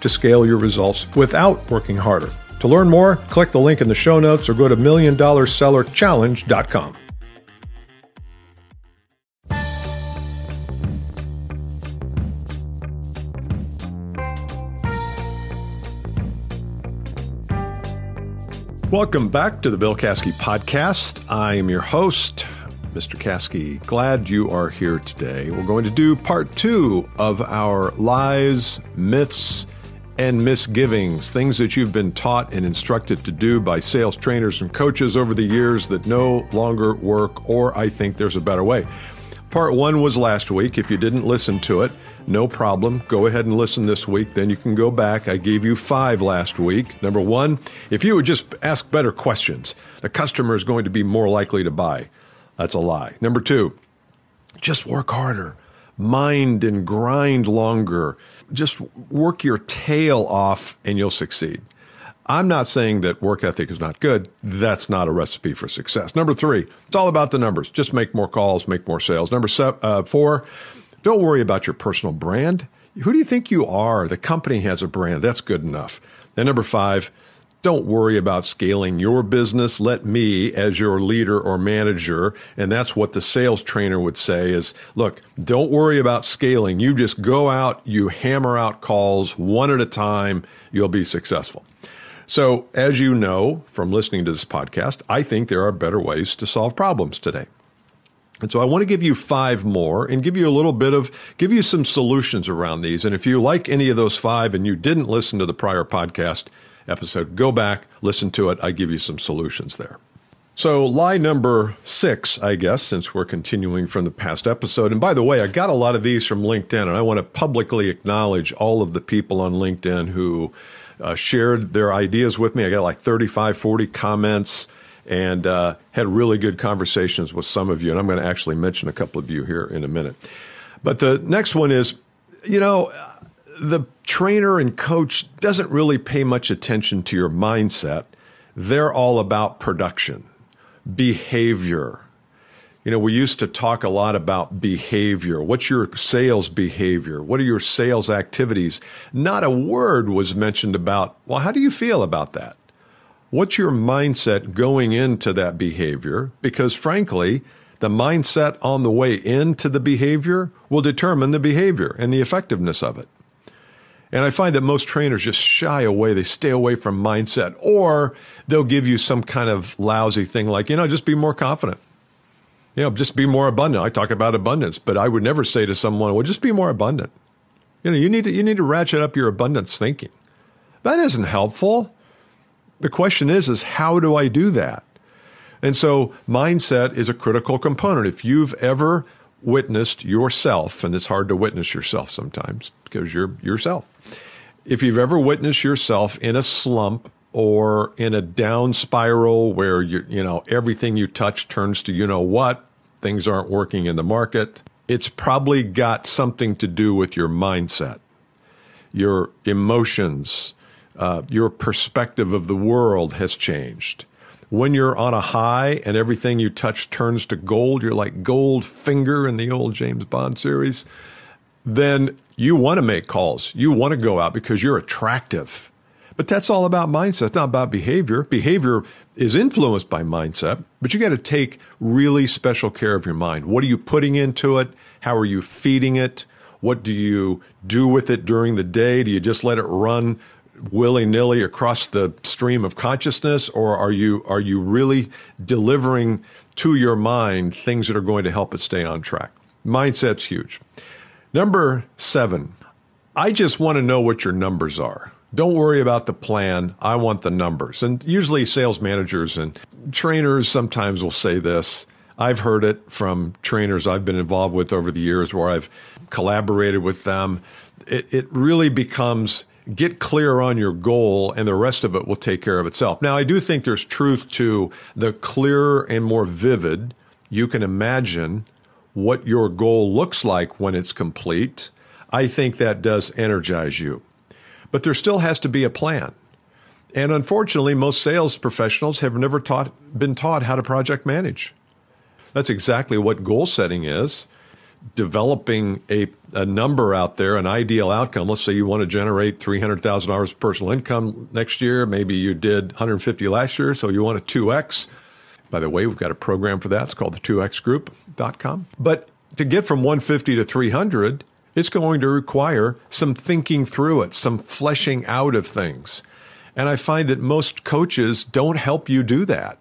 to scale your results without working harder. To learn more, click the link in the show notes or go to milliondollarsellerchallenge.com. Welcome back to the Bill Caskey Podcast. I am your host, Mr. Caskey. Glad you are here today. We're going to do part two of our lies, myths, and misgivings, things that you've been taught and instructed to do by sales trainers and coaches over the years that no longer work, or I think there's a better way. Part one was last week. If you didn't listen to it, no problem. Go ahead and listen this week. Then you can go back. I gave you five last week. Number one, if you would just ask better questions, the customer is going to be more likely to buy. That's a lie. Number two, just work harder, mind and grind longer. Just work your tail off and you'll succeed. I'm not saying that work ethic is not good. That's not a recipe for success. Number three, it's all about the numbers. Just make more calls, make more sales. Number seven, uh, four, don't worry about your personal brand. Who do you think you are? The company has a brand. That's good enough. And number five, don't worry about scaling your business. Let me, as your leader or manager, and that's what the sales trainer would say is look, don't worry about scaling. You just go out, you hammer out calls one at a time, you'll be successful. So, as you know from listening to this podcast, I think there are better ways to solve problems today. And so I want to give you five more and give you a little bit of, give you some solutions around these. And if you like any of those five and you didn't listen to the prior podcast episode, go back, listen to it. I give you some solutions there. So, lie number six, I guess, since we're continuing from the past episode. And by the way, I got a lot of these from LinkedIn, and I want to publicly acknowledge all of the people on LinkedIn who uh, shared their ideas with me. I got like 35, 40 comments and uh, had really good conversations with some of you. And I'm going to actually mention a couple of you here in a minute. But the next one is, you know, the trainer and coach doesn't really pay much attention to your mindset. They're all about production, behavior. You know, we used to talk a lot about behavior. What's your sales behavior? What are your sales activities? Not a word was mentioned about, well, how do you feel about that? What's your mindset going into that behavior? Because frankly, the mindset on the way into the behavior will determine the behavior and the effectiveness of it. And I find that most trainers just shy away. They stay away from mindset, or they'll give you some kind of lousy thing like, you know, just be more confident. You know, just be more abundant. I talk about abundance, but I would never say to someone, well, just be more abundant. You know, you need to, you need to ratchet up your abundance thinking. That isn't helpful. The question is, is how do I do that? And so mindset is a critical component. If you've ever witnessed yourself, and it's hard to witness yourself sometimes because you're yourself. If you've ever witnessed yourself in a slump or in a down spiral where you you know everything you touch turns to you know what, things aren't working in the market, it's probably got something to do with your mindset, your emotions, uh, your perspective of the world has changed. When you're on a high and everything you touch turns to gold, you're like Goldfinger in the old James Bond series, then you want to make calls. You want to go out because you're attractive. But that's all about mindset, it's not about behavior. Behavior is influenced by mindset, but you got to take really special care of your mind. What are you putting into it? How are you feeding it? What do you do with it during the day? Do you just let it run willy nilly across the stream of consciousness, or are you are you really delivering to your mind things that are going to help it stay on track? Mindset's huge. Number seven, I just want to know what your numbers are. Don't worry about the plan. I want the numbers. And usually, sales managers and trainers sometimes will say this. I've heard it from trainers I've been involved with over the years where I've collaborated with them. It, it really becomes get clear on your goal and the rest of it will take care of itself. Now, I do think there's truth to the clearer and more vivid you can imagine what your goal looks like when it's complete. I think that does energize you. But there still has to be a plan. And unfortunately, most sales professionals have never taught, been taught how to project manage. That's exactly what goal setting is developing a, a number out there, an ideal outcome. Let's say you want to generate $300,000 of personal income next year. Maybe you did 150 last year, so you want a 2x. By the way, we've got a program for that. It's called the 2xgroup.com. But to get from 150 to 300, it's going to require some thinking through it, some fleshing out of things. And I find that most coaches don't help you do that.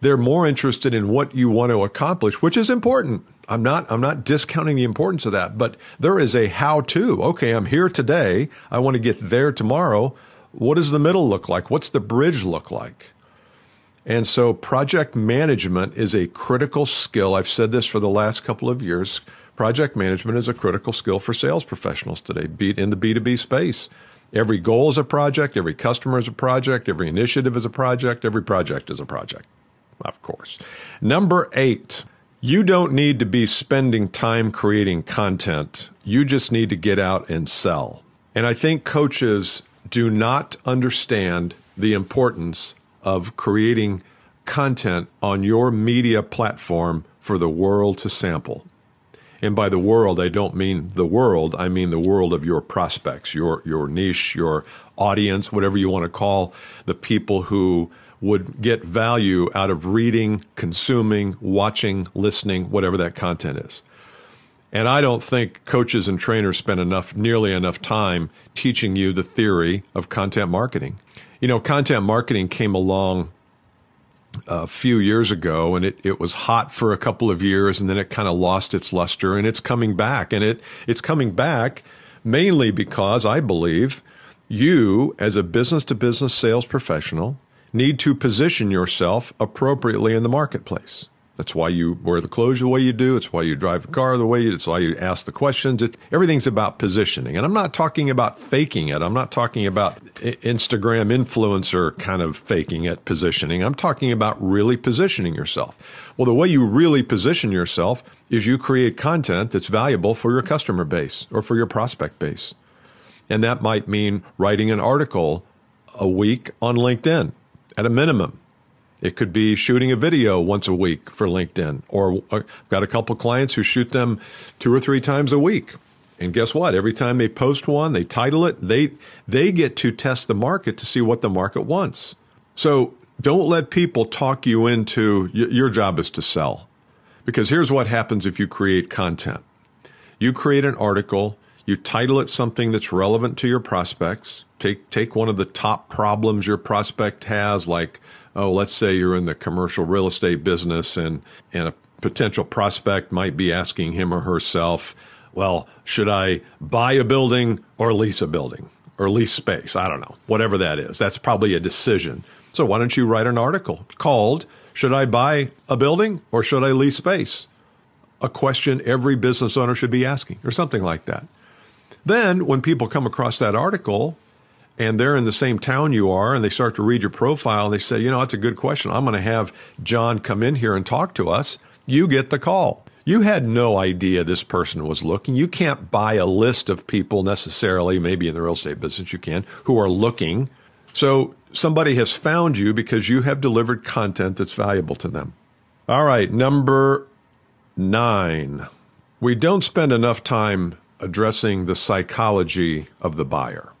They're more interested in what you want to accomplish, which is important. I'm not I'm not discounting the importance of that, but there is a how to. Okay, I'm here today. I want to get there tomorrow. What does the middle look like? What's the bridge look like? And so project management is a critical skill. I've said this for the last couple of years. Project management is a critical skill for sales professionals today, beat in the B2B space. Every goal is a project, every customer is a project, every initiative is a project, every project is a project, of course. Number eight, you don't need to be spending time creating content. You just need to get out and sell. And I think coaches do not understand the importance of creating content on your media platform for the world to sample. And by the world, I don't mean the world, I mean the world of your prospects, your, your niche, your audience, whatever you want to call the people who would get value out of reading, consuming, watching, listening, whatever that content is. And I don't think coaches and trainers spend enough, nearly enough time teaching you the theory of content marketing. You know, content marketing came along uh, a few years ago and it, it was hot for a couple of years and then it kind of lost its luster and it's coming back. And it, it's coming back mainly because I believe you, as a business to business sales professional, need to position yourself appropriately in the marketplace. That's why you wear the clothes the way you do. It's why you drive the car the way you. It's why you ask the questions. It, everything's about positioning, and I'm not talking about faking it. I'm not talking about Instagram influencer kind of faking it, positioning. I'm talking about really positioning yourself. Well, the way you really position yourself is you create content that's valuable for your customer base or for your prospect base, and that might mean writing an article a week on LinkedIn at a minimum. It could be shooting a video once a week for LinkedIn, or uh, I've got a couple clients who shoot them two or three times a week. And guess what? Every time they post one, they title it, they they get to test the market to see what the market wants. So don't let people talk you into your job is to sell. Because here's what happens if you create content. You create an article, you title it something that's relevant to your prospects, Take take one of the top problems your prospect has, like oh, let's say you're in the commercial real estate business, and and a potential prospect might be asking him or herself, well, should I buy a building or lease a building or lease space? I don't know, whatever that is. That's probably a decision. So why don't you write an article called "Should I buy a building or should I lease space?" A question every business owner should be asking, or something like that. Then, when people come across that article, and they're in the same town you are and they start to read your profile and they say, you know, that's a good question. I'm going to have John come in here and talk to us. You get the call. You had no idea this person was looking. You can't buy a list of people necessarily, maybe in the real estate business you can, who are looking. So somebody has found you because you have delivered content that's valuable to them. All right, number nine. We don't spend enough time addressing the psychology of the buyer.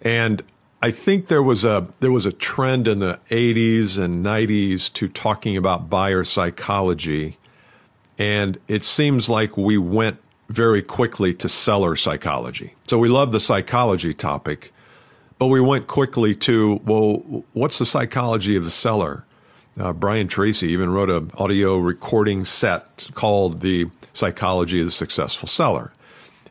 And I think there was a there was a trend in the 80s and 90s to talking about buyer psychology and it seems like we went very quickly to seller psychology. So we love the psychology topic, but we went quickly to well, what's the psychology of the seller? Uh, Brian Tracy even wrote an audio recording set called "The Psychology of the Successful Seller."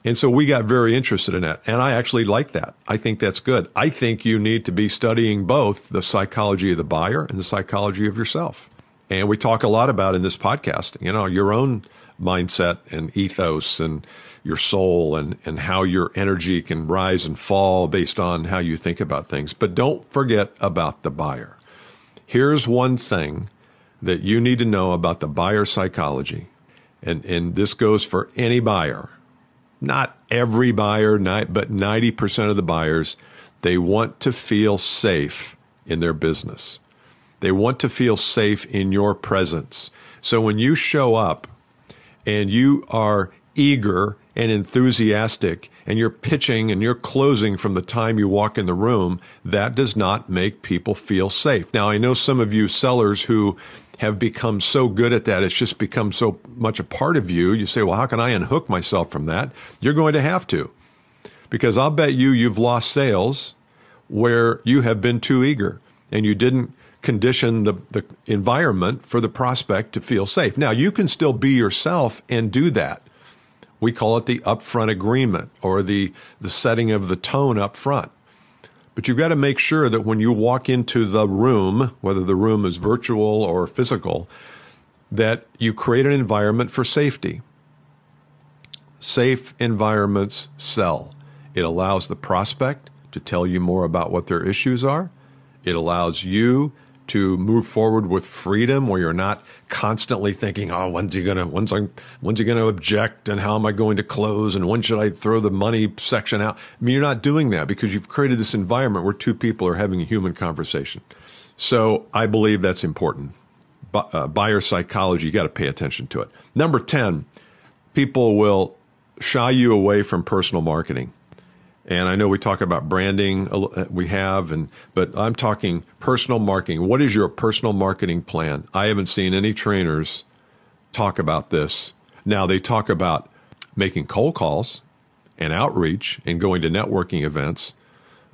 And so we got very interested in that. And I actually like that. I think that's good. I think you need to be studying both the psychology of the buyer and the psychology of yourself. And we talk a lot about in this podcast, you know, your own mindset and ethos and your soul and, and how your energy can rise and fall based on how you think about things. But don't forget about the buyer. Here's one thing that you need to know about the buyer psychology. And, and this goes for any buyer. Not every buyer, but 90% of the buyers, they want to feel safe in their business. They want to feel safe in your presence. So when you show up and you are eager and enthusiastic and you're pitching and you're closing from the time you walk in the room, that does not make people feel safe. Now, I know some of you sellers who have become so good at that, it's just become so much a part of you. You say, well, how can I unhook myself from that? You're going to have to. Because I'll bet you you've lost sales where you have been too eager and you didn't condition the, the environment for the prospect to feel safe. Now, you can still be yourself and do that. We call it the upfront agreement or the, the setting of the tone up front. But you've got to make sure that when you walk into the room, whether the room is virtual or physical, that you create an environment for safety. Safe environments sell. It allows the prospect to tell you more about what their issues are. It allows you to move forward with freedom where you're not constantly thinking, oh, when's he gonna when's I when's he gonna object and how am I going to close and when should I throw the money section out? I mean, you're not doing that because you've created this environment where two people are having a human conversation. So I believe that's important. uh, buyer psychology, you got to pay attention to it. Number 10, people will shy you away from personal marketing. And I know we talk about branding, uh, we have, and but I'm talking personal marketing. What is your personal marketing plan? I haven't seen any trainers talk about this. Now they talk about making cold calls and outreach and going to networking events.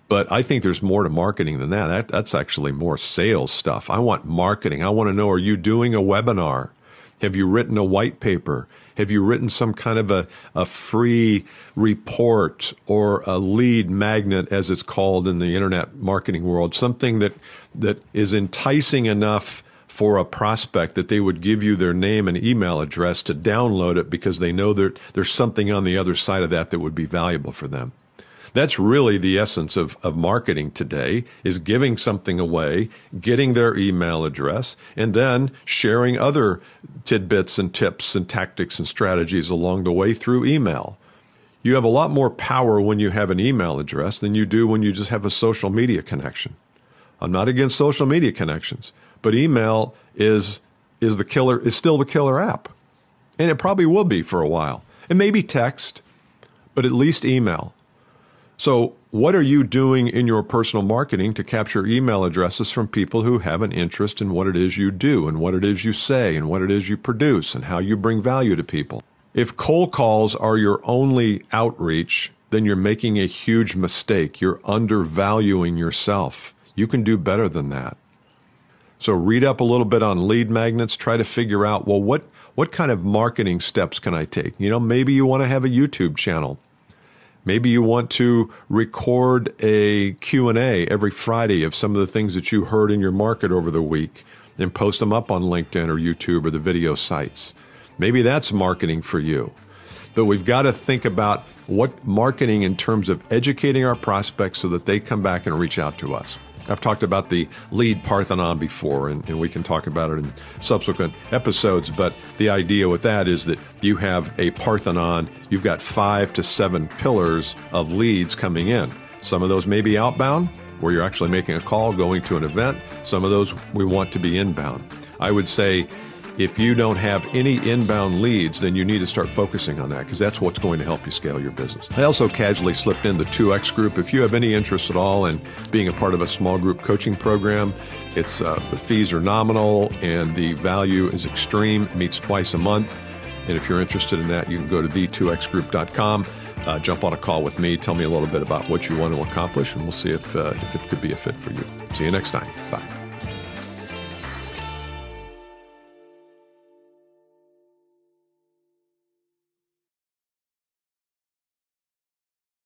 But I think there's more to marketing than that. that. That's actually more sales stuff. I want marketing. I want to know are you doing a webinar? Have you written a white paper? Have you written some kind of a, a free report or a lead magnet, as it's called in the internet marketing world? Something that, that is enticing enough for a prospect that they would give you their name and email address to download it because they know that there's something on the other side of that that would be valuable for them. That's really the essence of, of marketing today is giving something away, getting their email address, and then sharing other tidbits and tips and tactics and strategies along the way through email. You have a lot more power when you have an email address than you do when you just have a social media connection. I'm not against social media connections, but email is is the killer is still the killer app. And it probably will be for a while. And maybe text, but at least email. So, what are you doing in your personal marketing to capture email addresses from people who have an interest in what it is you do and what it is you say and what it is you produce and how you bring value to people? If cold calls are your only outreach, then you're making a huge mistake. You're undervaluing yourself. You can do better than that. So read up a little bit on lead magnets, try to figure out, well, what, what kind of marketing steps can I take? You know, maybe you want to have a YouTube channel. Maybe you want to record a Q&A every Friday of some of the things that you heard in your market over the week and post them up on LinkedIn or YouTube or the video sites. Maybe that's marketing for you. But we've got to think about what marketing in terms of educating our prospects so that they come back and reach out to us. I've talked about the lead Parthenon before, and, and, we can talk about it in subsequent episodes. But the idea with that is that you have a Parthenon, you've got five to seven pillars of leads coming in. Some of those may be outbound, where you're actually making a call, going to an event. Some of those we want to be inbound. I would say if you don't have any inbound leads, then you need to start focusing on that because that's what's going to help you scale your business. I also casually slipped in the 2X group. If you have any interest at all in being a part of a small group coaching program, it's uh, the fees are nominal and the value is extreme, It meets twice a month. And if you're interested in that, you can go to the2xgroup.com, uh, jump on a call with me, tell me a little bit about what you want to accomplish, and we'll see if, uh, if it could be a fit for you. See you next time. Bye.